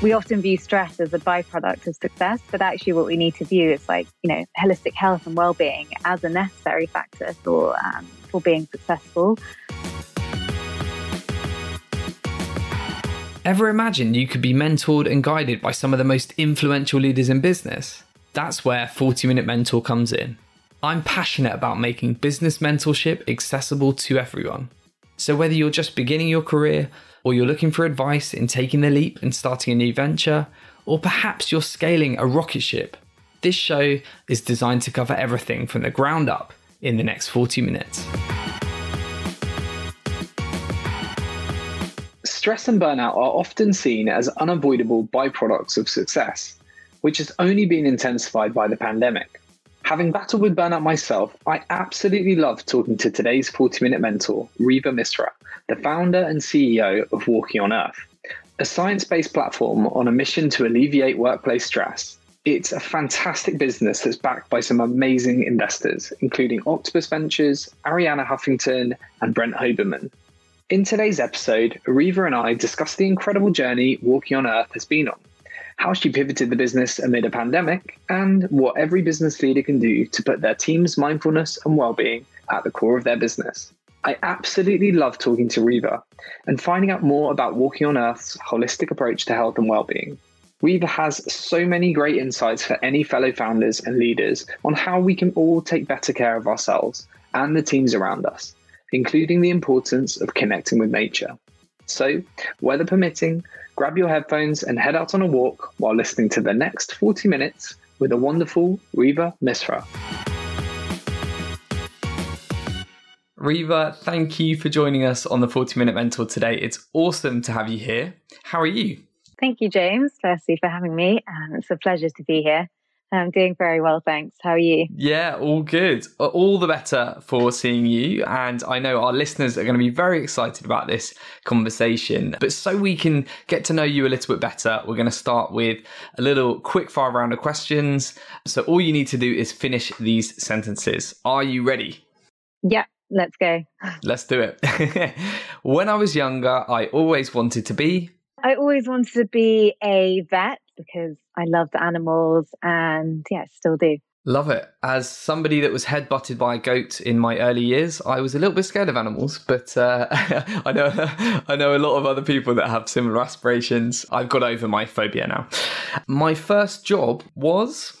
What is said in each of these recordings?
we often view stress as a byproduct of success, but actually, what we need to view is like, you know, holistic health and well being as a necessary factor for, um, for being successful. Ever imagine you could be mentored and guided by some of the most influential leaders in business? That's where 40 Minute Mentor comes in. I'm passionate about making business mentorship accessible to everyone. So, whether you're just beginning your career, or you're looking for advice in taking the leap and starting a new venture, or perhaps you're scaling a rocket ship, this show is designed to cover everything from the ground up in the next 40 minutes. Stress and burnout are often seen as unavoidable byproducts of success, which has only been intensified by the pandemic. Having battled with burnout myself, I absolutely love talking to today's 40 minute mentor, Reeva Misra, the founder and CEO of Walking on Earth, a science based platform on a mission to alleviate workplace stress. It's a fantastic business that's backed by some amazing investors, including Octopus Ventures, Arianna Huffington, and Brent Hoberman. In today's episode, Reeva and I discuss the incredible journey Walking on Earth has been on how she pivoted the business amid a pandemic, and what every business leader can do to put their team's mindfulness and well-being at the core of their business. I absolutely love talking to Reeva and finding out more about Walking on Earth's holistic approach to health and well-being. Reeva has so many great insights for any fellow founders and leaders on how we can all take better care of ourselves and the teams around us, including the importance of connecting with nature. So, weather permitting, grab your headphones and head out on a walk while listening to the next 40 minutes with the wonderful Reeva Misra. Reeva, thank you for joining us on the 40 Minute Mentor today. It's awesome to have you here. How are you? Thank you, James, firstly, for having me. Um, it's a pleasure to be here. I'm doing very well, thanks. How are you? Yeah, all good. All the better for seeing you. And I know our listeners are going to be very excited about this conversation. But so we can get to know you a little bit better, we're going to start with a little quick fire round of questions. So all you need to do is finish these sentences. Are you ready? Yeah, let's go. Let's do it. when I was younger, I always wanted to be. I always wanted to be a vet because I loved animals and yeah, still do. Love it. As somebody that was headbutted by a goat in my early years, I was a little bit scared of animals, but uh, I know I know a lot of other people that have similar aspirations. I've got over my phobia now. My first job was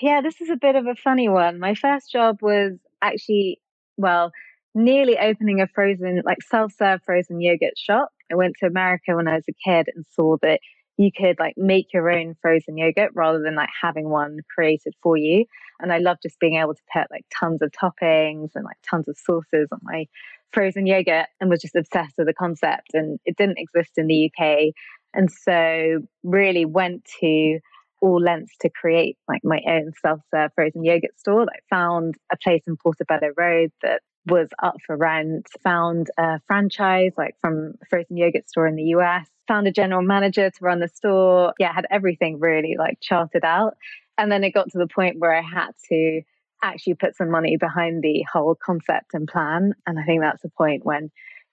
Yeah, this is a bit of a funny one. My first job was actually well, nearly opening a frozen like self-serve frozen yogurt shop. I went to America when I was a kid and saw that you could like make your own frozen yogurt rather than like having one created for you. And I love just being able to put like tons of toppings and like tons of sauces on my frozen yogurt and was just obsessed with the concept. And it didn't exist in the UK. And so really went to all lengths to create like my own self-serve frozen yogurt store. I found a place in Portobello Road that was up for rent, found a franchise like from frozen yogurt store in the US, found a general manager to run the store. Yeah, had everything really like charted out. And then it got to the point where I had to actually put some money behind the whole concept and plan. And I think that's the point when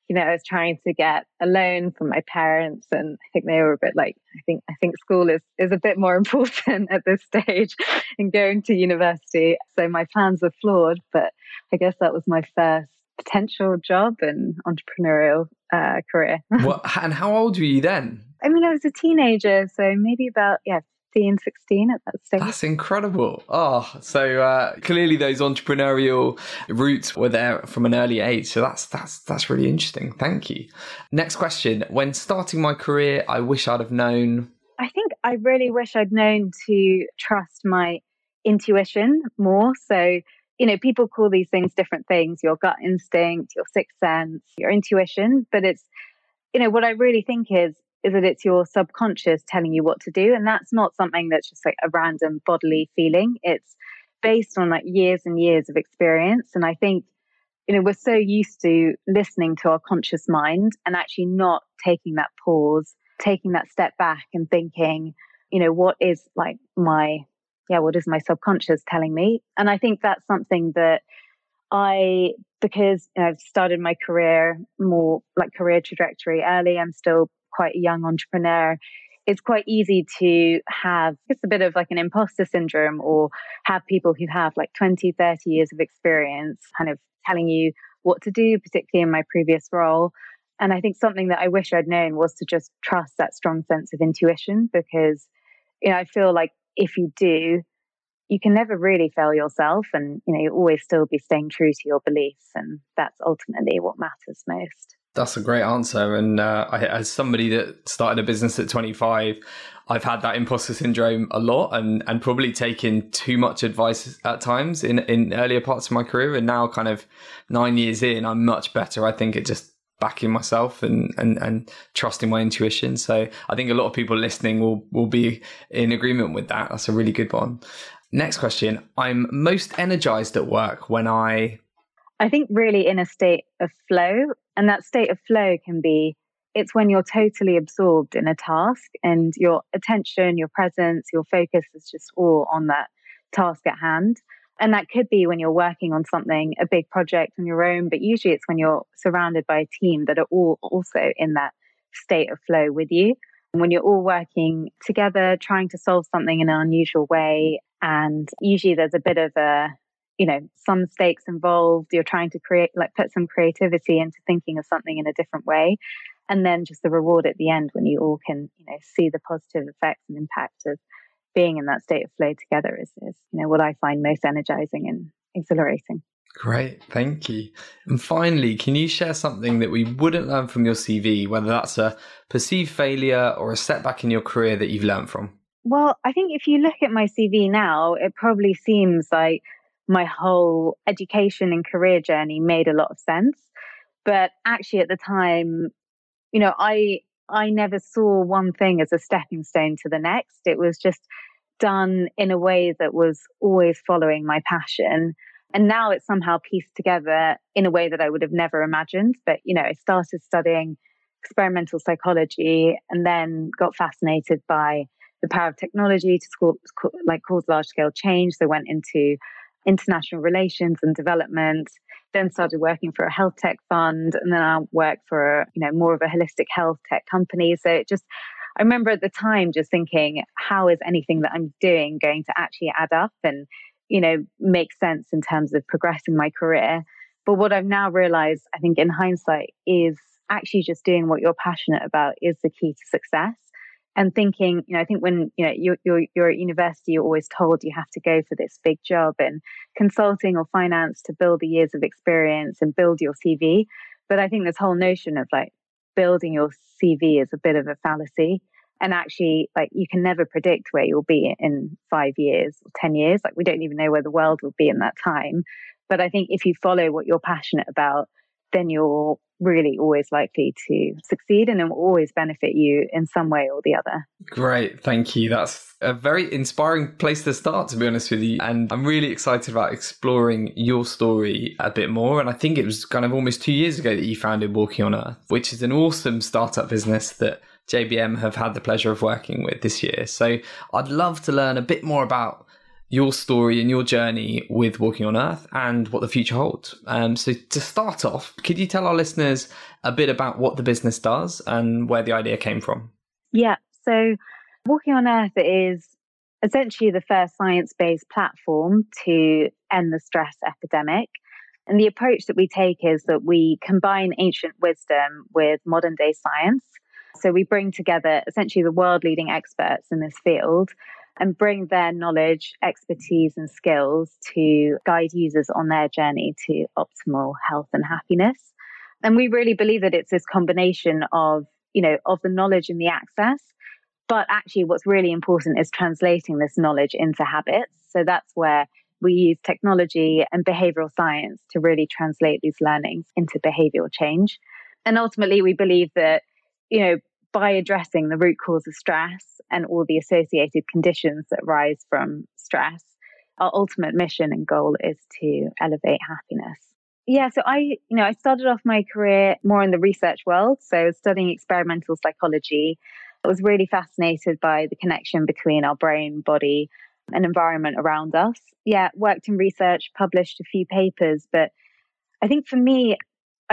you know, I was trying to get a loan from my parents and I think they were a bit like, I think, I think school is, is a bit more important at this stage in going to university. So my plans were flawed, but I guess that was my first potential job and entrepreneurial uh, career. Well, and how old were you then? I mean, I was a teenager, so maybe about, yeah, 15, 16 at that stage. That's incredible. Oh, so uh, clearly those entrepreneurial roots were there from an early age. So that's that's that's really interesting. Thank you. Next question. When starting my career, I wish I'd have known. I think I really wish I'd known to trust my intuition more. So, you know, people call these things different things your gut instinct, your sixth sense, your intuition. But it's, you know, what I really think is is that it's your subconscious telling you what to do. And that's not something that's just like a random bodily feeling. It's based on like years and years of experience. And I think, you know, we're so used to listening to our conscious mind and actually not taking that pause, taking that step back and thinking, you know, what is like my, yeah, what is my subconscious telling me? And I think that's something that I, because you know, I've started my career more like career trajectory early, I'm still quite a young entrepreneur, it's quite easy to have just a bit of like an imposter syndrome or have people who have like 20, 30 years of experience kind of telling you what to do, particularly in my previous role. And I think something that I wish I'd known was to just trust that strong sense of intuition because, you know, I feel like if you do, you can never really fail yourself and, you know, you always still be staying true to your beliefs. And that's ultimately what matters most. That's a great answer. And uh, I, as somebody that started a business at 25, I've had that imposter syndrome a lot and, and probably taken too much advice at times in, in earlier parts of my career. And now, kind of nine years in, I'm much better, I think, at just backing myself and, and, and trusting my intuition. So I think a lot of people listening will, will be in agreement with that. That's a really good one. Next question. I'm most energized at work when I I think really in a state of flow. And that state of flow can be it's when you're totally absorbed in a task and your attention, your presence, your focus is just all on that task at hand. And that could be when you're working on something, a big project on your own, but usually it's when you're surrounded by a team that are all also in that state of flow with you. And when you're all working together, trying to solve something in an unusual way. And usually there's a bit of a you know some stakes involved you're trying to create like put some creativity into thinking of something in a different way and then just the reward at the end when you all can you know see the positive effects and impact of being in that state of flow together is, is you know what i find most energizing and exhilarating Great, thank you. And finally, can you share something that we wouldn't learn from your CV, whether that's a perceived failure or a setback in your career that you've learned from? Well, I think if you look at my CV now, it probably seems like my whole education and career journey made a lot of sense. But actually, at the time, you know, I I never saw one thing as a stepping stone to the next. It was just done in a way that was always following my passion. And now it's somehow pieced together in a way that I would have never imagined. But, you know, I started studying experimental psychology and then got fascinated by the power of technology to like cause large scale change. So went into international relations and development, then started working for a health tech fund, and then I worked for you know more of a holistic health tech company. So it just I remember at the time just thinking, how is anything that I'm doing going to actually add up and you know make sense in terms of progressing my career? But what I've now realized, I think in hindsight, is actually just doing what you're passionate about is the key to success and thinking, you know, I think when you know you're, you're, you're at university, you're always told you have to go for this big job in consulting or finance to build the years of experience and build your CV. But I think this whole notion of like building your CV is a bit of a fallacy. And actually, like you can never predict where you'll be in five years or 10 years. Like we don't even know where the world will be in that time. But I think if you follow what you're passionate about, then you're really always likely to succeed and it will always benefit you in some way or the other. Great, thank you. That's a very inspiring place to start, to be honest with you. And I'm really excited about exploring your story a bit more. And I think it was kind of almost two years ago that you founded Walking on Earth, which is an awesome startup business that JBM have had the pleasure of working with this year. So I'd love to learn a bit more about your story and your journey with Walking on Earth and what the future holds. Um, so, to start off, could you tell our listeners a bit about what the business does and where the idea came from? Yeah. So, Walking on Earth is essentially the first science based platform to end the stress epidemic. And the approach that we take is that we combine ancient wisdom with modern day science. So we bring together essentially the world leading experts in this field and bring their knowledge, expertise, and skills to guide users on their journey to optimal health and happiness. And we really believe that it's this combination of, you know, of the knowledge and the access. But actually, what's really important is translating this knowledge into habits. So that's where we use technology and behavioral science to really translate these learnings into behavioral change. And ultimately, we believe that, you know, by addressing the root cause of stress and all the associated conditions that rise from stress, our ultimate mission and goal is to elevate happiness. Yeah, so I, you know, I started off my career more in the research world, so studying experimental psychology. I was really fascinated by the connection between our brain, body, and environment around us. Yeah, worked in research, published a few papers, but I think for me,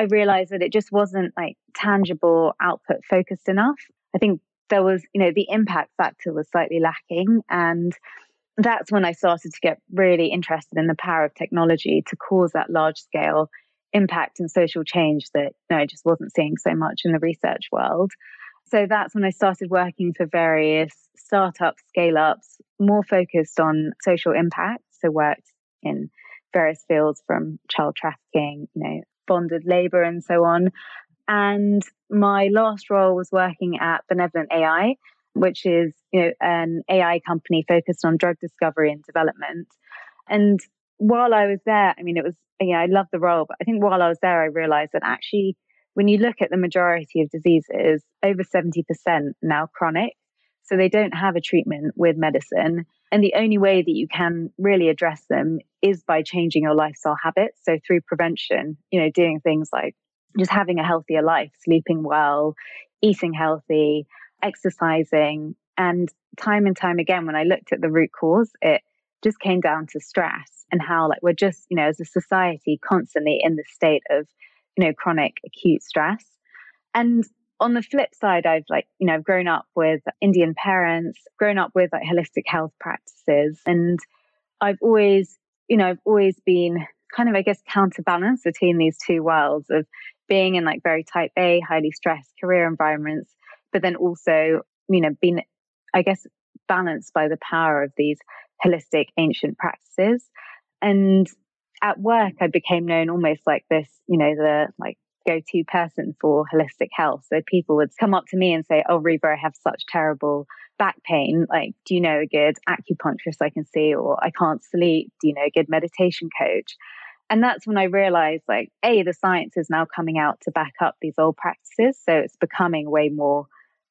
I realized that it just wasn't like tangible output focused enough. I think there was, you know, the impact factor was slightly lacking. And that's when I started to get really interested in the power of technology to cause that large scale impact and social change that you know, I just wasn't seeing so much in the research world. So that's when I started working for various startups, scale ups, more focused on social impact. So worked in various fields from child trafficking, you know, bonded labor and so on. And my last role was working at Benevolent AI, which is you know an AI company focused on drug discovery and development. And while I was there, I mean, it was yeah, I love the role, but I think while I was there, I realized that actually, when you look at the majority of diseases, over seventy percent now chronic, so they don't have a treatment with medicine. And the only way that you can really address them is by changing your lifestyle habits. So through prevention, you know, doing things like just having a healthier life, sleeping well, eating healthy, exercising. And time and time again, when I looked at the root cause, it just came down to stress and how like we're just, you know, as a society constantly in the state of, you know, chronic acute stress. And on the flip side, I've like, you know, I've grown up with Indian parents, grown up with like holistic health practices. And I've always, you know, I've always been kind of, I guess, counterbalance between these two worlds of being in like very type A, highly stressed career environments, but then also, you know, being, I guess, balanced by the power of these holistic ancient practices. And at work, I became known almost like this, you know, the like go to person for holistic health. So people would come up to me and say, Oh, Reeva, I have such terrible back pain. Like, do you know a good acupuncturist I can see? Or I can't sleep. Do you know a good meditation coach? And that's when I realized, like, A, the science is now coming out to back up these old practices. So it's becoming way more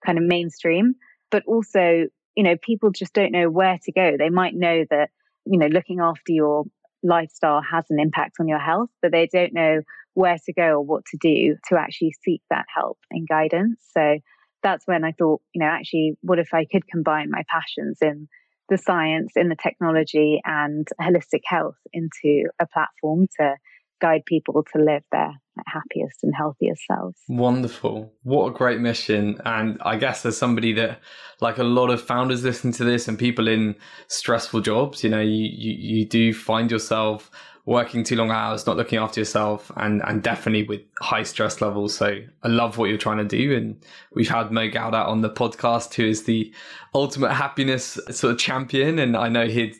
kind of mainstream. But also, you know, people just don't know where to go. They might know that, you know, looking after your lifestyle has an impact on your health, but they don't know where to go or what to do to actually seek that help and guidance. So that's when I thought, you know, actually, what if I could combine my passions in the science, in the technology, and holistic health into a platform to guide people to live their happiest and healthiest selves. Wonderful. What a great mission. And I guess as somebody that, like a lot of founders listen to this and people in stressful jobs, you know, you, you, you do find yourself working too long hours, not looking after yourself, and and definitely with high stress levels. So I love what you're trying to do, and we've had Mo Gawdat on the podcast, who is the ultimate happiness sort of champion, and I know he'd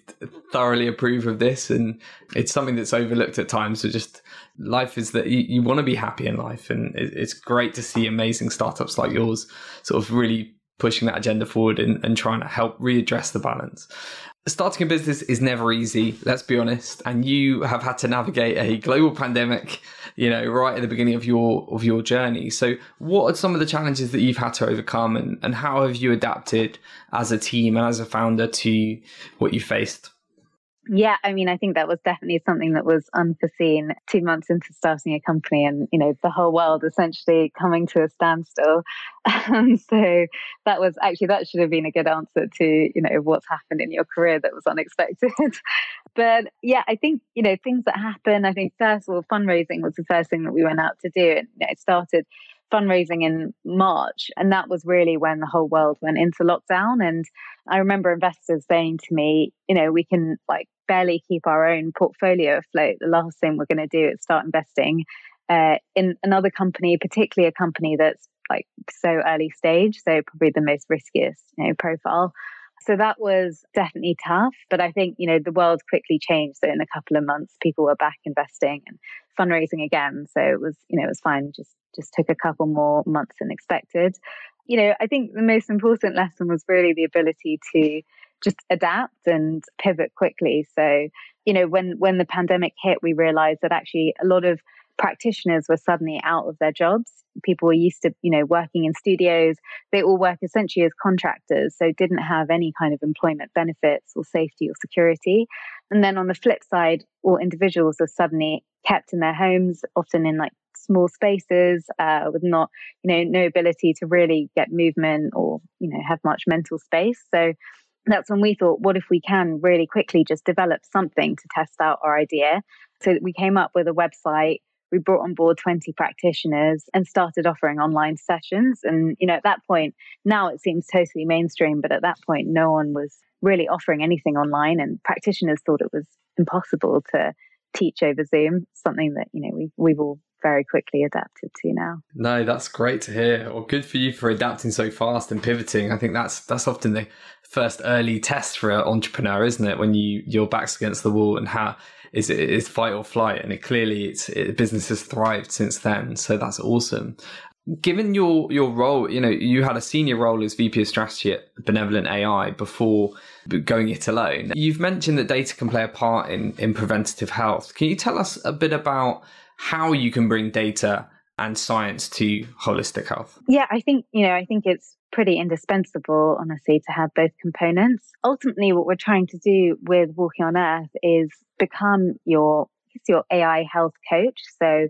thoroughly approve of this. And it's something that's overlooked at times. So just life is that you, you want to be happy in life, and it, it's great to see amazing startups like yours sort of really pushing that agenda forward and, and trying to help readdress the balance starting a business is never easy let's be honest and you have had to navigate a global pandemic you know right at the beginning of your of your journey. So what are some of the challenges that you've had to overcome and, and how have you adapted as a team and as a founder to what you faced yeah, I mean, I think that was definitely something that was unforeseen two months into starting a company and, you know, the whole world essentially coming to a standstill. And um, so that was actually, that should have been a good answer to, you know, what's happened in your career that was unexpected. but yeah, I think, you know, things that happen, I think first of all, fundraising was the first thing that we went out to do. And you know, it started fundraising in March. And that was really when the whole world went into lockdown. And I remember investors saying to me, you know, we can like barely keep our own portfolio afloat. The last thing we're going to do is start investing uh, in another company, particularly a company that's like so early stage. So probably the most riskiest, you know, profile. So that was definitely tough. But I think, you know, the world quickly changed. So in a couple of months, people were back investing and fundraising again. So it was, you know, it was fine. Just just took a couple more months than expected. You know, I think the most important lesson was really the ability to just adapt and pivot quickly. So, you know, when when the pandemic hit, we realized that actually a lot of practitioners were suddenly out of their jobs. People were used to, you know, working in studios. They all work essentially as contractors, so didn't have any kind of employment benefits or safety or security. And then on the flip side, all individuals are suddenly kept in their homes, often in like small spaces uh, with not, you know, no ability to really get movement or, you know, have much mental space. So that's when we thought, what if we can really quickly just develop something to test out our idea? So we came up with a website we brought on board 20 practitioners and started offering online sessions. And, you know, at that point, now it seems totally mainstream, but at that point, no one was really offering anything online. And practitioners thought it was impossible to teach over Zoom, something that, you know, we, we've all very quickly adapted to now. No, that's great to hear. Well, good for you for adapting so fast and pivoting. I think that's that's often the first early test for an entrepreneur, isn't it? When you your back's against the wall and how is it is fight or flight, and it clearly it's it, business has thrived since then. So that's awesome. Given your your role, you know you had a senior role as VP of Strategy at Benevolent AI before going it alone. You've mentioned that data can play a part in in preventative health. Can you tell us a bit about how you can bring data and science to holistic health? Yeah, I think, you know, I think it's pretty indispensable, honestly, to have both components. Ultimately, what we're trying to do with Walking on Earth is become your, your AI health coach. So,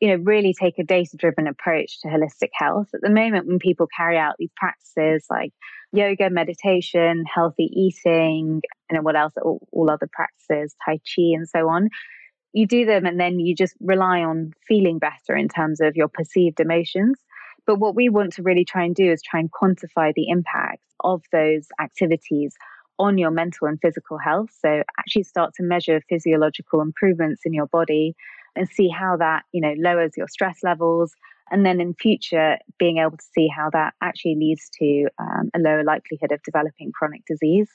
you know, really take a data driven approach to holistic health. At the moment, when people carry out these practices like yoga, meditation, healthy eating, and what else, all, all other practices, Tai Chi, and so on, you do them and then you just rely on feeling better in terms of your perceived emotions. But what we want to really try and do is try and quantify the impact of those activities on your mental and physical health. So actually start to measure physiological improvements in your body and see how that, you know, lowers your stress levels. And then in future, being able to see how that actually leads to um, a lower likelihood of developing chronic disease.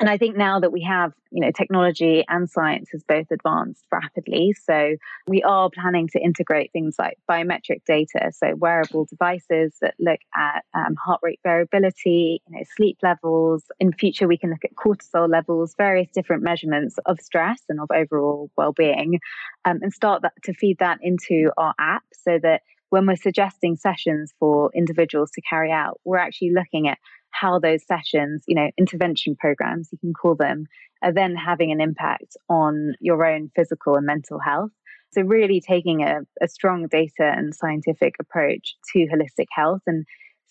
And I think now that we have, you know, technology and science has both advanced rapidly. So we are planning to integrate things like biometric data, so wearable devices that look at um, heart rate variability, you know, sleep levels. In future, we can look at cortisol levels, various different measurements of stress and of overall well-being, um, and start that, to feed that into our app so that when we're suggesting sessions for individuals to carry out, we're actually looking at how those sessions, you know, intervention programs, you can call them, are then having an impact on your own physical and mental health. So, really taking a, a strong data and scientific approach to holistic health. And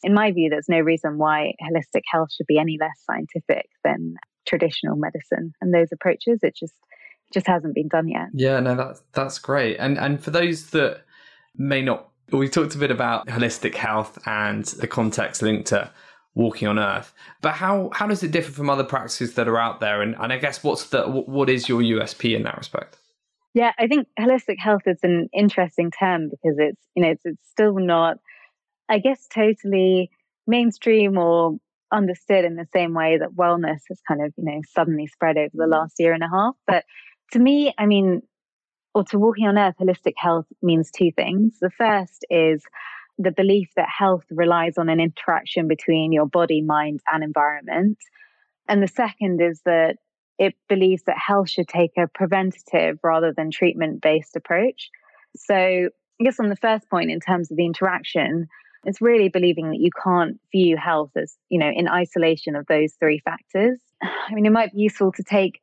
in my view, there's no reason why holistic health should be any less scientific than traditional medicine and those approaches. It just just hasn't been done yet. Yeah, no, that's that's great. And and for those that may not, we talked a bit about holistic health and the context linked to walking on earth. But how how does it differ from other practices that are out there? And, and i guess what's the what is your usp in that respect? Yeah i think holistic health is an interesting term because it's you know it's, it's still not i guess totally mainstream or understood in the same way that wellness has kind of you know suddenly spread over the last year and a half. But to me i mean or to walking on earth holistic health means two things. The first is the belief that health relies on an interaction between your body, mind, and environment. And the second is that it believes that health should take a preventative rather than treatment based approach. So, I guess on the first point, in terms of the interaction, it's really believing that you can't view health as, you know, in isolation of those three factors. I mean, it might be useful to take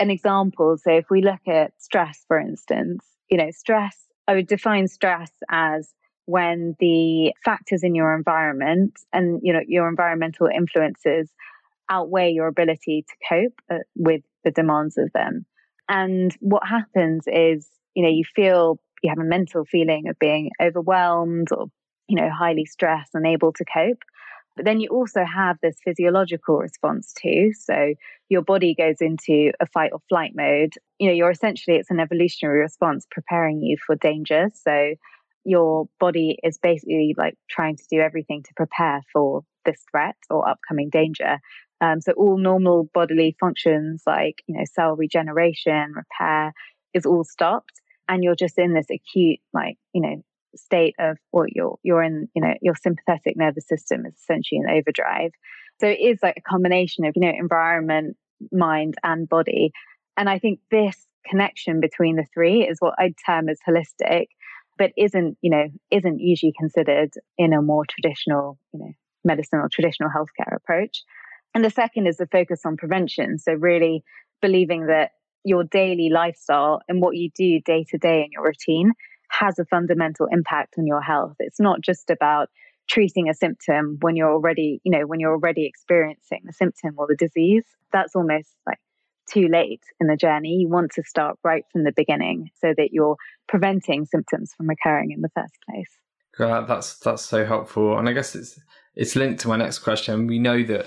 an example. So, if we look at stress, for instance, you know, stress, I would define stress as when the factors in your environment and you know your environmental influences outweigh your ability to cope uh, with the demands of them. And what happens is you know you feel you have a mental feeling of being overwhelmed or you know highly stressed unable to cope. But then you also have this physiological response too. So your body goes into a fight or flight mode. You know you're essentially it's an evolutionary response preparing you for danger. So your body is basically like trying to do everything to prepare for this threat or upcoming danger. Um, so all normal bodily functions like you know cell regeneration, repair is all stopped, and you're just in this acute like you know state of what you're you're in you know your sympathetic nervous system is essentially in overdrive. So it is like a combination of you know environment, mind, and body, and I think this connection between the three is what I'd term as holistic but isn't, you know, isn't usually considered in a more traditional, you know, medicine or traditional healthcare approach. And the second is the focus on prevention. So really believing that your daily lifestyle and what you do day to day in your routine has a fundamental impact on your health. It's not just about treating a symptom when you're already, you know, when you're already experiencing the symptom or the disease. That's almost like too late in the journey. You want to start right from the beginning so that you're preventing symptoms from occurring in the first place. Great. That's that's so helpful. And I guess it's it's linked to my next question. We know that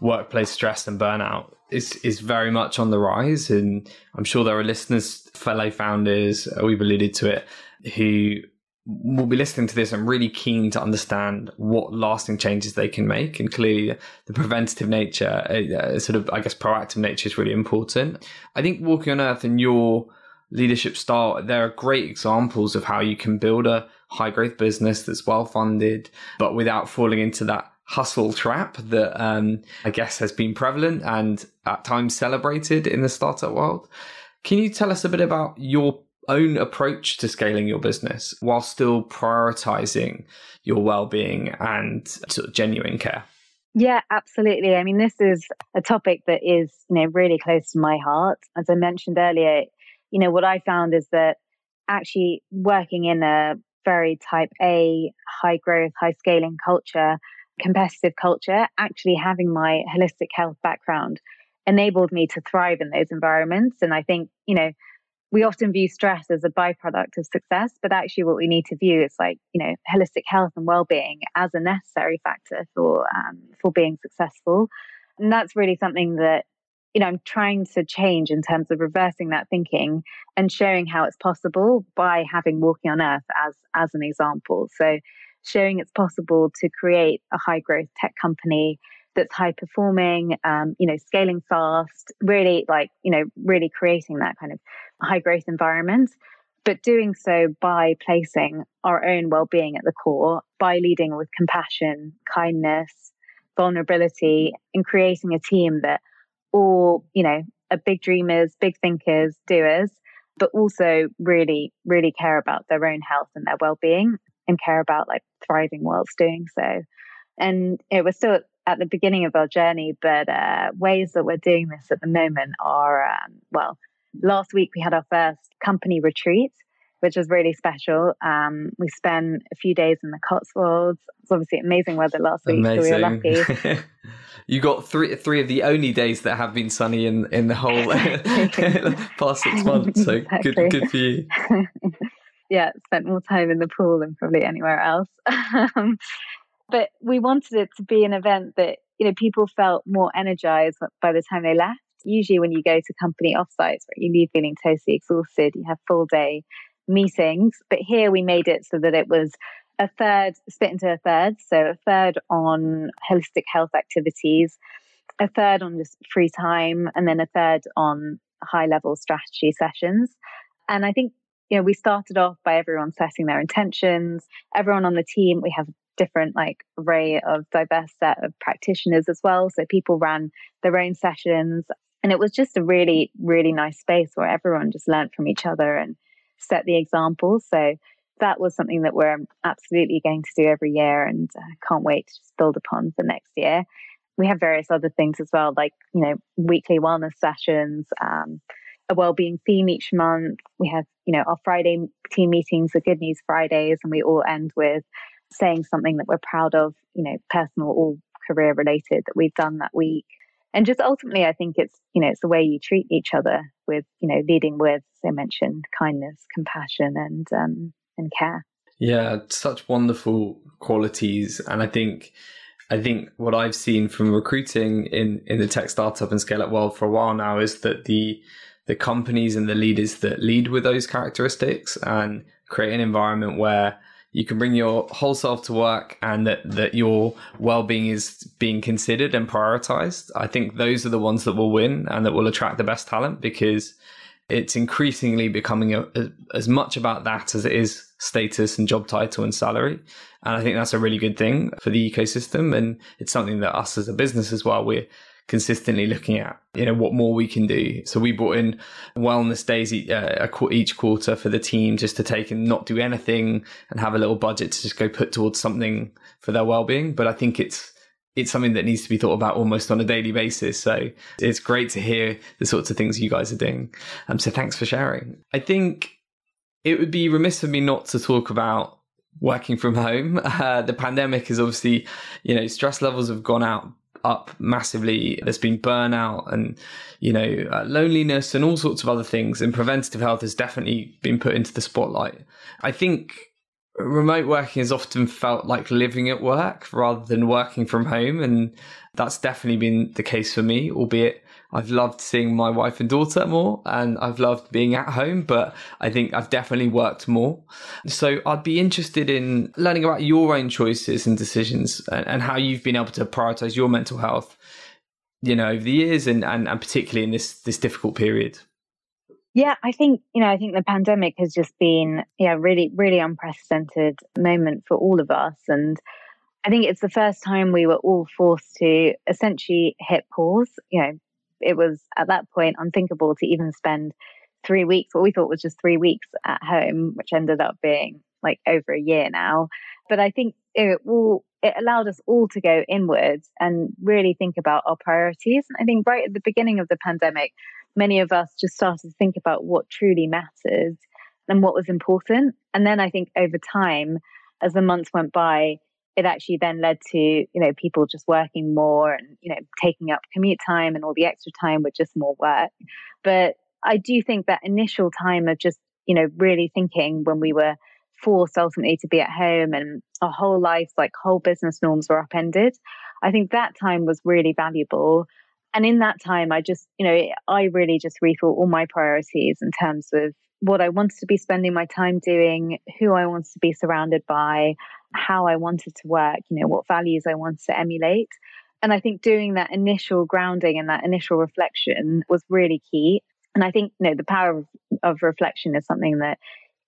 workplace stress and burnout is is very much on the rise and I'm sure there are listeners, fellow founders, we've alluded to it, who will be listening to this and really keen to understand what lasting changes they can make. And clearly, the preventative nature, uh, sort of, I guess, proactive nature is really important. I think Walking on Earth and your leadership style, there are great examples of how you can build a high growth business that's well funded, but without falling into that hustle trap that um, I guess has been prevalent and at times celebrated in the startup world. Can you tell us a bit about your own approach to scaling your business while still prioritizing your well-being and sort of genuine care? Yeah, absolutely. I mean, this is a topic that is, you know, really close to my heart. As I mentioned earlier, you know, what I found is that actually working in a very type A, high growth, high scaling culture, competitive culture, actually having my holistic health background enabled me to thrive in those environments. And I think, you know, we often view stress as a byproduct of success, but actually, what we need to view is like you know holistic health and well-being as a necessary factor for um, for being successful, and that's really something that you know I'm trying to change in terms of reversing that thinking and showing how it's possible by having Walking on Earth as as an example. So, showing it's possible to create a high growth tech company that's high performing, um, you know, scaling fast, really like, you know, really creating that kind of high growth environment, but doing so by placing our own well being at the core, by leading with compassion, kindness, vulnerability, and creating a team that all, you know, are big dreamers, big thinkers, doers, but also really, really care about their own health and their well being and care about like thriving whilst doing so. And it was still at the beginning of our journey, but uh, ways that we're doing this at the moment are, um, well, last week we had our first company retreat, which was really special. Um, we spent a few days in the Cotswolds. It's obviously amazing weather last week, amazing. so we were lucky. you got three three of the only days that have been sunny in in the whole past six months. So exactly. good good for you. yeah, spent more time in the pool than probably anywhere else. But we wanted it to be an event that you know people felt more energized by the time they left. Usually when you go to company offsites right you leave feeling totally exhausted you have full day meetings. But here we made it so that it was a third split into a third. So a third on holistic health activities a third on just free time and then a third on high level strategy sessions. And i think you know we started off by everyone setting their intentions. Everyone on the team we have different like array of diverse set of practitioners as well. So people ran their own sessions. And it was just a really, really nice space where everyone just learned from each other and set the example. So that was something that we're absolutely going to do every year and uh, can't wait to just build upon for next year. We have various other things as well, like, you know, weekly wellness sessions, um, a well-being theme each month. We have, you know, our Friday team meetings are Good News Fridays, and we all end with saying something that we're proud of, you know, personal or career related that we've done that week. And just ultimately, I think it's, you know, it's the way you treat each other with, you know, leading with, as I mentioned, kindness, compassion, and, um, and care. Yeah, such wonderful qualities. And I think, I think what I've seen from recruiting in, in the tech startup and scale up world for a while now is that the, the companies and the leaders that lead with those characteristics and create an environment where you can bring your whole self to work and that, that your well-being is being considered and prioritized. I think those are the ones that will win and that will attract the best talent because it's increasingly becoming a, a, as much about that as it is status and job title and salary. And i think that's a really good thing for the ecosystem. And it's something that us as a business as well we're consistently looking at you know what more we can do. So we brought in wellness days uh, each quarter for the team just to take and not do anything and have a little budget to just go put towards something for their well-being. But i think it's it's something that needs to be thought about almost on a daily basis. So it's great to hear the sorts of things you guys are doing. Um, so thanks for sharing. I think it would be remiss of me not to talk about working from home. Uh, the pandemic is obviously you know stress levels have gone out up massively. There's been burnout and, you know, uh, loneliness and all sorts of other things. And preventative health has definitely been put into the spotlight. I think remote working has often felt like living at work rather than working from home. And that's definitely been the case for me, albeit I've loved seeing my wife and daughter more and I've loved being at home, but I think I've definitely worked more. So I'd be interested in learning about your own choices and decisions and, and how you've been able to prioritize your mental health, you know, over the years and, and, and particularly in this this difficult period. Yeah, I think, you know, I think the pandemic has just been, yeah, really, really unprecedented moment for all of us. And I think it's the first time we were all forced to essentially hit pause. You know, it was at that point unthinkable to even spend three weeks, what we thought was just three weeks at home, which ended up being like over a year now. But I think it all, it allowed us all to go inwards and really think about our priorities. And I think right at the beginning of the pandemic, many of us just started to think about what truly matters and what was important. And then I think over time, as the months went by, it actually then led to, you know, people just working more and, you know, taking up commute time and all the extra time with just more work. But I do think that initial time of just, you know, really thinking when we were forced ultimately to be at home and our whole lives, like whole business norms were upended. I think that time was really valuable and in that time, I just, you know, I really just rethought all my priorities in terms of what I wanted to be spending my time doing, who I wanted to be surrounded by, how I wanted to work, you know, what values I wanted to emulate. And I think doing that initial grounding and that initial reflection was really key. And I think, you know, the power of, of reflection is something that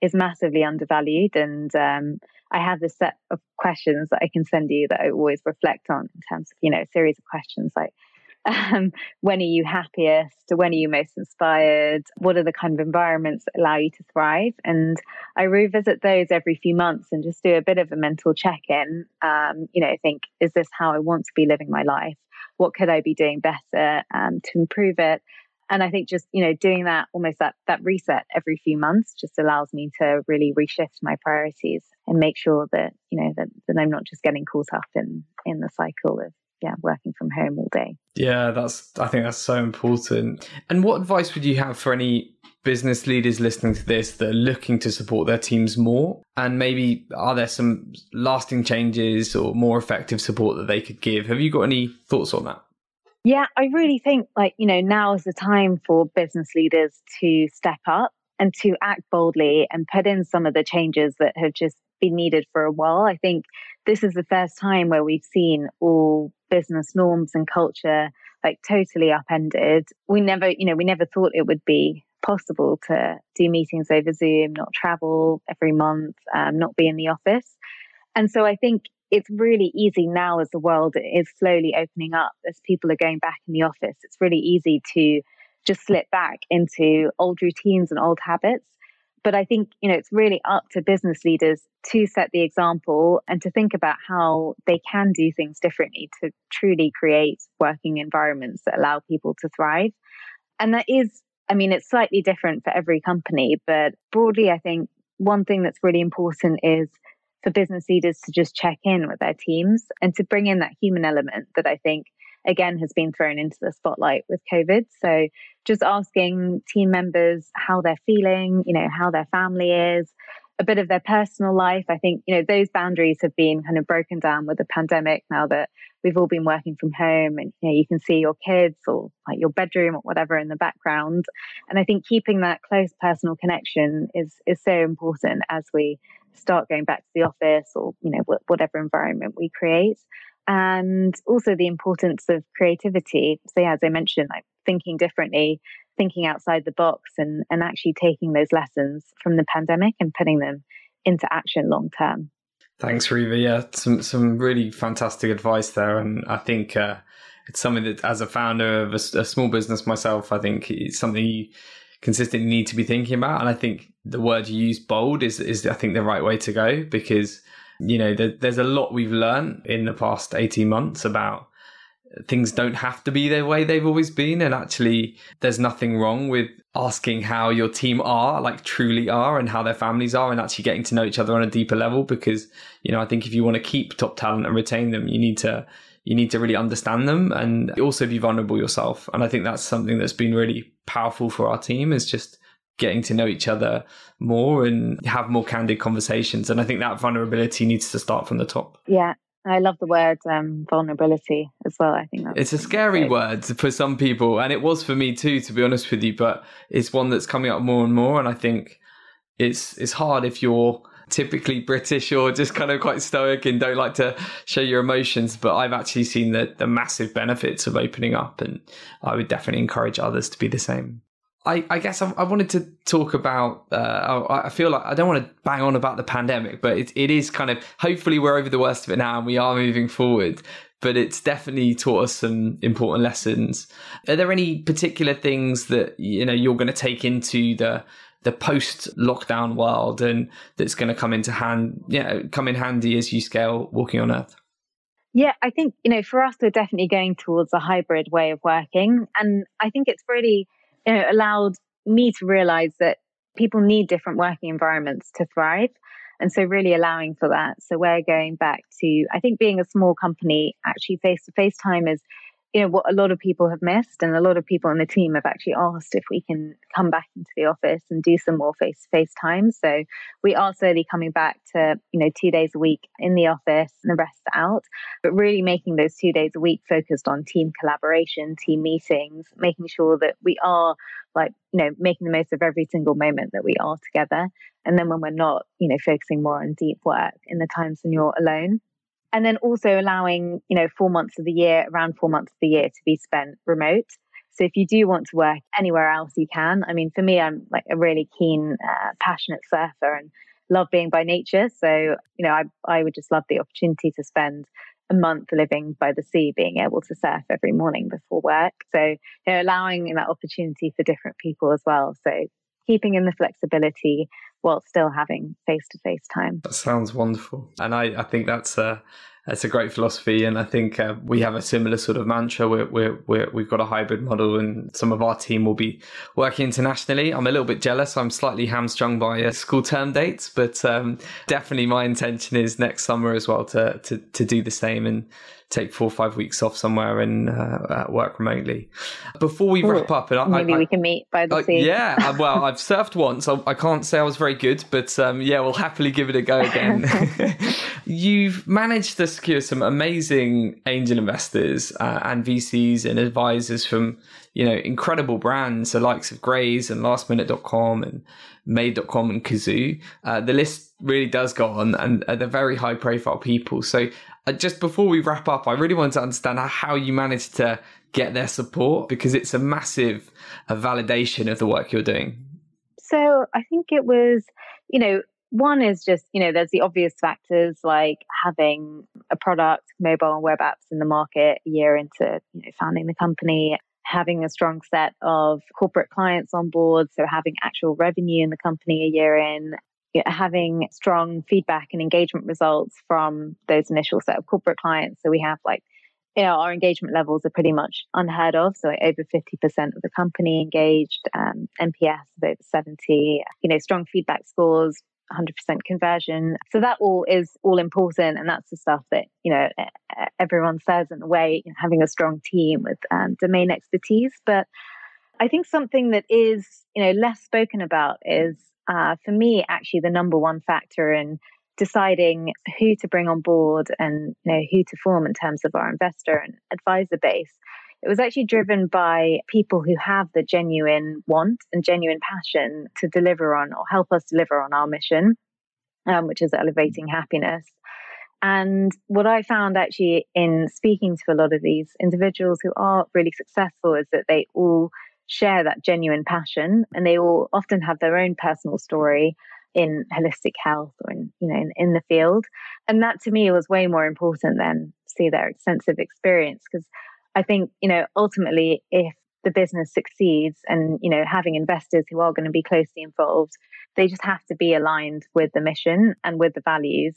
is massively undervalued. And um, I have this set of questions that I can send you that I always reflect on in terms of, you know, a series of questions like, um, when are you happiest? When are you most inspired? What are the kind of environments that allow you to thrive? And I revisit those every few months and just do a bit of a mental check in. Um, you know, think, is this how I want to be living my life? What could I be doing better um, to improve it? And I think just, you know, doing that almost that that reset every few months just allows me to really reshift my priorities and make sure that, you know, that, that I'm not just getting caught up in in the cycle of yeah, working from home all day. Yeah, that's I think that's so important. And what advice would you have for any business leaders listening to this that are looking to support their teams more? And maybe are there some lasting changes or more effective support that they could give? Have you got any thoughts on that? Yeah, I really think like, you know, now is the time for business leaders to step up and to act boldly and put in some of the changes that have just been needed for a while. I think this is the first time where we've seen all business norms and culture like totally upended. We never, you know, we never thought it would be possible to do meetings over Zoom, not travel every month, um, not be in the office. And so I think it's really easy now as the world is slowly opening up, as people are going back in the office. It's really easy to just slip back into old routines and old habits. But I think, you know, it's really up to business leaders to set the example and to think about how they can do things differently to truly create working environments that allow people to thrive. And that is, I mean, it's slightly different for every company, but broadly, I think one thing that's really important is for business leaders to just check in with their teams and to bring in that human element that I think again has been thrown into the spotlight with COVID. So just asking team members how they're feeling, you know, how their family is, a bit of their personal life. I think, you know, those boundaries have been kind of broken down with the pandemic now that we've all been working from home and you know you can see your kids or like your bedroom or whatever in the background. And I think keeping that close personal connection is is so important as we start going back to the office or you know whatever environment we create and also the importance of creativity. So, yeah, as I mentioned, like thinking differently, thinking outside the box, and and actually taking those lessons from the pandemic and putting them into action long term. Thanks, Reeva. Yeah, some some really fantastic advice there, and I think uh, it's something that, as a founder of a, a small business myself, I think it's something you consistently need to be thinking about. And I think the word you use, bold, is is I think the right way to go because you know, there, there's a lot we've learned in the past 18 months about things don't have to be the way they've always been. And actually, there's nothing wrong with asking how your team are, like truly are, and how their families are, and actually getting to know each other on a deeper level. Because, you know, I think if you want to keep top talent and retain them, you need to you need to really understand them and also be vulnerable yourself. And I think that's something that's been really powerful for our team is just getting to know each other more and have more candid conversations. And I think that vulnerability needs to start from the top. Yeah. I love the word um, vulnerability as well. I think it's a scary great. word for some people, and it was for me too, to be honest with you. But it's one that's coming up more and more, and I think it's it's hard if you're typically British or just kind of quite stoic and don't like to show your emotions. But I've actually seen the the massive benefits of opening up, and I would definitely encourage others to be the same. I, I guess I, I, wanted to talk about. Uh, I feel like I don't want to bang on about the pandemic, but it, it is kind of. Hopefully, we're over the worst of it now, and we are moving forward. But it's definitely taught us some important lessons. Are there any particular things that you know you're going to take into the the post lockdown world, and that's going to come into hand? Yeah, come in handy as you scale walking on Earth. Yeah, I think you know for us, we're definitely going towards a hybrid way of working, and I think it's really know, allowed me to realize that people need different working environments to thrive. And so, really allowing for that. So, we're going back to, I think, being a small company, actually, face to face time is you know what a lot of people have missed and a lot of people in the team have actually asked if we can come back into the office and do some more face-to-face time so we are slowly coming back to you know two days a week in the office and the rest out but really making those two days a week focused on team collaboration team meetings making sure that we are like you know making the most of every single moment that we are together. And then when we're not you know focusing more on deep work in the times when you're alone and then also allowing you know four months of the year around four months of the year to be spent remote. So if you do want to work anywhere else you can. I mean for me i'm like a really keen uh, passionate surfer and love being by nature. So you know I, I would just love the opportunity to spend a month living by the sea being able to surf every morning before work. So you know allowing that opportunity for different people as well. So keeping in the flexibility while still having face to face time. That sounds wonderful. And I, I think that's a, that's a great philosophy. And I think uh, we have a similar sort of mantra. We're, we're, we're, we've got a hybrid model, and some of our team will be working internationally. I'm a little bit jealous. I'm slightly hamstrung by uh, school term dates, but um, definitely my intention is next summer as well to, to, to do the same and take four or five weeks off somewhere and uh, work remotely. Before we Ooh, wrap up, and I, maybe I, we can meet by the sea. Yeah, uh, well, I've surfed once. I, I, can't say I was very good, but um, yeah, we'll happily give it a go again. You've managed to secure some amazing angel investors uh, and VCs and advisors from you know incredible brands, the likes of Graze and LastMinute.com and Made.com and Cazoo. Uh, the list really does go on, and uh, they're very high profile people. So uh, just before we wrap up, I really want to understand how you managed to get their support because it's a massive a validation of the work you're doing. So I think it was, you know, one is just, you know, there's the obvious factors like having a product, mobile and web apps in the market a year into, you know, founding the company, having a strong set of corporate clients on board, so having actual revenue in the company a year in, having strong feedback and engagement results from those initial set of corporate clients. So we have like, you know, our engagement levels are pretty much unheard of. So over 50% of the company engaged, um, NPS over 70, you know, strong feedback scores, 100% conversion. So that all is all important. And that's the stuff that, you know, everyone says in a way, you know, having a strong team with um, domain expertise. But I think something that is, you know, less spoken about is uh, for me, actually, the number one factor in deciding who to bring on board and you know who to form in terms of our investor and advisor base. It was actually driven by people who have the genuine want and genuine passion to deliver on or help us deliver on our mission, um, which is elevating happiness. And what I found actually in speaking to a lot of these individuals who are really successful is that they all share that genuine passion and they all often have their own personal story in holistic health or in you know in, in the field and that to me was way more important than see their extensive experience because i think you know ultimately if the business succeeds and you know having investors who are going to be closely involved they just have to be aligned with the mission and with the values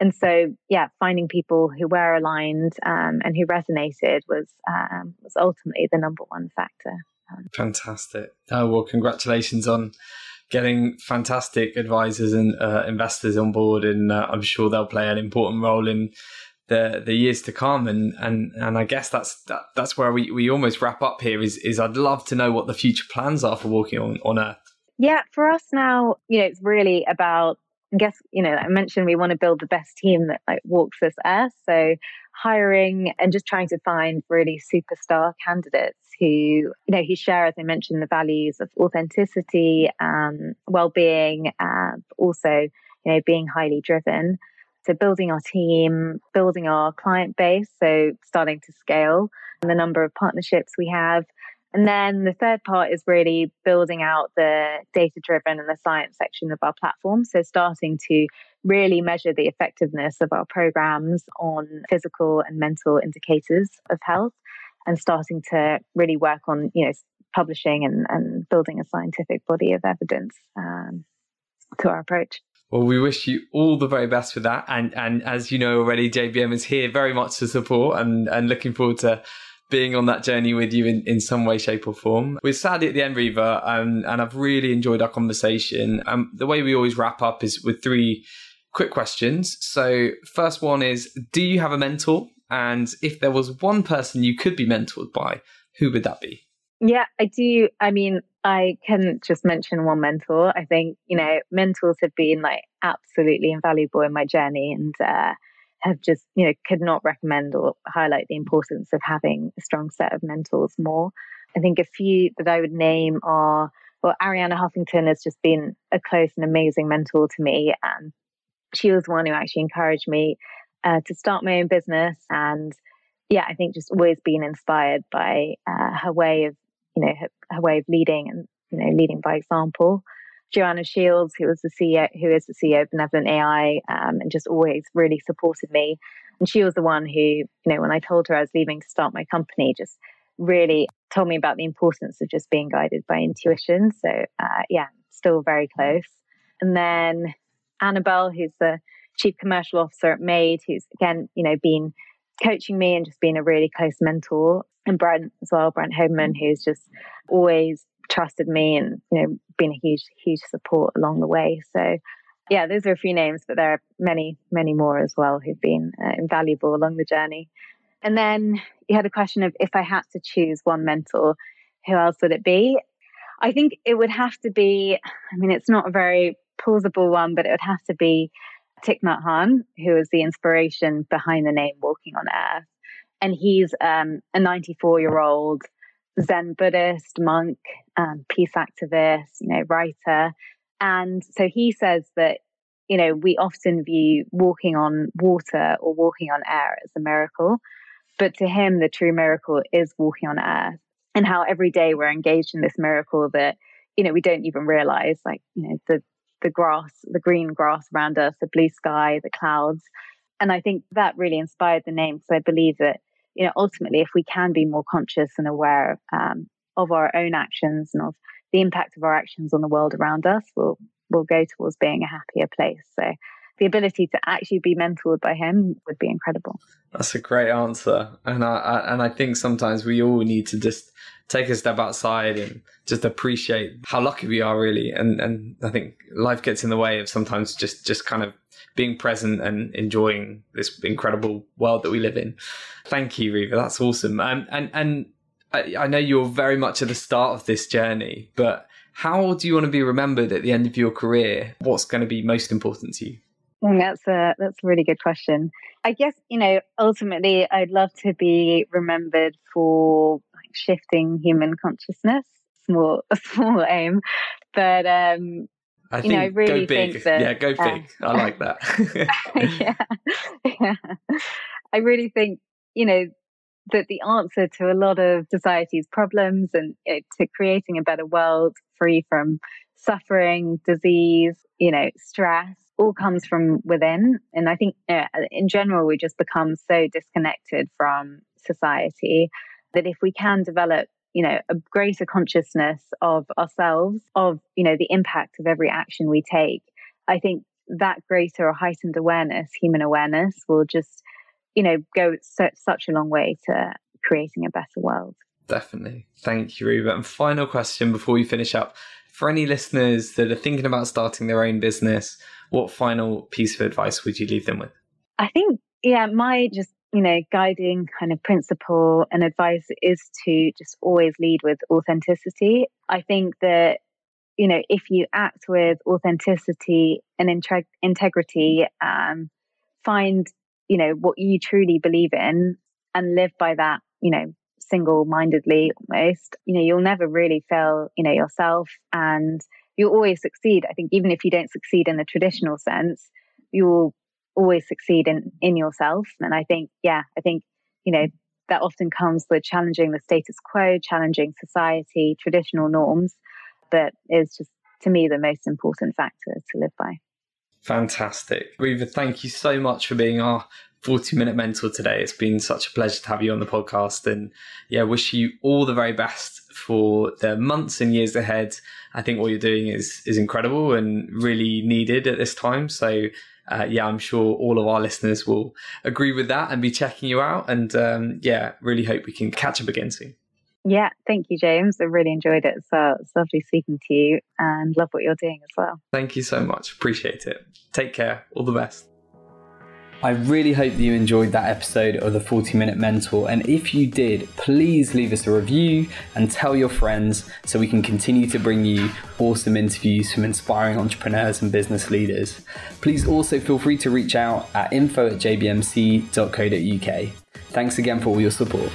and so yeah finding people who were aligned um, and who resonated was um, was ultimately the number one factor Fantastic. Oh, well, congratulations on getting fantastic advisors and uh, investors on board. And uh, I'm sure they'll play an important role in the the years to come. And and and I guess that's that, that's where we we almost wrap up here is is I'd love to know what the future plans are for walking on on earth. Yeah for us now you know it's really about I guess you know I mentioned we want to build the best team that like walks this earth. So hiring and just trying to find really superstar candidates who you know who share as I mentioned the values of authenticity um, well-being and also you know being highly driven so building our team, building our client base, so starting to scale and the number of partnerships we have. And then the third part is really building out the data driven and the science section of our platform. So starting to really measure the effectiveness of our programs on physical and mental indicators of health and starting to really work on, you know, publishing and, and building a scientific body of evidence um, to our approach. Well, we wish you all the very best with that. And and as you know already, JBM is here very much to support and, and looking forward to being on that journey with you in, in some way, shape, or form. We're sadly at the end, Reeva, um, and I've really enjoyed our conversation. Um, the way we always wrap up is with three quick questions. So, first one is Do you have a mentor? And if there was one person you could be mentored by, who would that be? Yeah, I do. I mean, I can just mention one mentor. I think, you know, mentors have been like absolutely invaluable in my journey and uh, have just, you know, could not recommend or highlight the importance of having a strong set of mentors more. I think a few that I would name are, well, Arianna Huffington has just been a close and amazing mentor to me. And she was one who actually encouraged me uh, to start my own business. And yeah, I think just always being inspired by uh, her way of you know, her, her way of leading and, you know, leading by example. Joanna Shields, who was the CEO, who is the CEO of Benevolent AI, um, and just always really supported me. And she was the one who, you know, when I told her I was leaving to start my company, just really told me about the importance of just being guided by intuition. So, uh, yeah, still very close. And then Annabelle, who's the chief commercial officer at Made, who's again, you know, been coaching me and just being a really close mentor and Brent as well, Brent Hoberman, mm. who's just always trusted me and you know been a huge, huge support along the way. So yeah, those are a few names, but there are many, many more as well who've been uh, invaluable along the journey. And then you had a question of if I had to choose one mentor, who else would it be? I think it would have to be. I mean, it's not a very plausible one, but it would have to be Thich Nhat Hanh, who is the inspiration behind the name Walking on Earth and he's um, a 94 year old Zen Buddhist monk, um, peace activist, you know, writer. And so he says that, you know, we often view walking on water or walking on air as a miracle. But to him, the true miracle is walking on earth and how every day we're engaged in this miracle that, you know, we don't even realize, like, you know, the, the grass, the green grass around us, the blue sky, the clouds. And I think that really inspired the name because I believe that you know, ultimately, if we can be more conscious and aware um, of our own actions and of the impact of our actions on the world around us, we'll we'll go towards being a happier place. So the ability to actually be mentored by him would be incredible. That's a great answer, and I, I, and I think sometimes we all need to just take a step outside and just appreciate how lucky we are, really. And and I think life gets in the way of sometimes just just kind of being present and enjoying this incredible world that we live in. Thank you, Reeva. That's awesome. Um, and and I, I know you're very much at the start of this journey, but how do you want to be remembered at the end of your career? What's going to be most important to you? That's a that's a really good question. I guess you know ultimately I'd love to be remembered for like, shifting human consciousness. Small a small aim, but um, I think you know, I really go big. That, yeah, go big. I like that. yeah, yeah. I really think you know that the answer to a lot of society's problems and you know, to creating a better world free from suffering, disease, you know, stress, all comes from within. And I think know, in general, we just become so disconnected from society that if we can develop you know a greater consciousness of ourselves of you know the impact of every action we take i think that greater or heightened awareness human awareness will just you know go such a long way to creating a better world definitely thank you Reeva. and final question before we finish up for any listeners that are thinking about starting their own business what final piece of advice would you leave them with i think yeah, my just, you know, guiding kind of principle and advice is to just always lead with authenticity. I think that, you know, if you act with authenticity and integ- integrity, um, find, you know, what you truly believe in and live by that, you know, single mindedly almost, you know, you'll never really fail, you know, yourself and you'll always succeed. I think even if you don't succeed in the traditional sense, you'll always succeed in in yourself. And I think, yeah, I think, you know, that often comes with challenging the status quo, challenging society, traditional norms, but is just to me the most important factor to live by. Fantastic. Reeva, thank you so much for being our 40 minute mentor today. It's been such a pleasure to have you on the podcast and yeah, wish you all the very best for the months and years ahead. I think what you're doing is is incredible and really needed at this time. So uh, yeah, I'm sure all of our listeners will agree with that and be checking you out. And um, yeah, really hope we can catch up again soon. Yeah, thank you, James. I really enjoyed it. So it's lovely speaking to you and love what you're doing as well. Thank you so much. Appreciate it. Take care. All the best. I really hope that you enjoyed that episode of the 40 Minute Mentor. And if you did, please leave us a review and tell your friends so we can continue to bring you awesome interviews from inspiring entrepreneurs and business leaders. Please also feel free to reach out at info at jbmc.co.uk. Thanks again for all your support.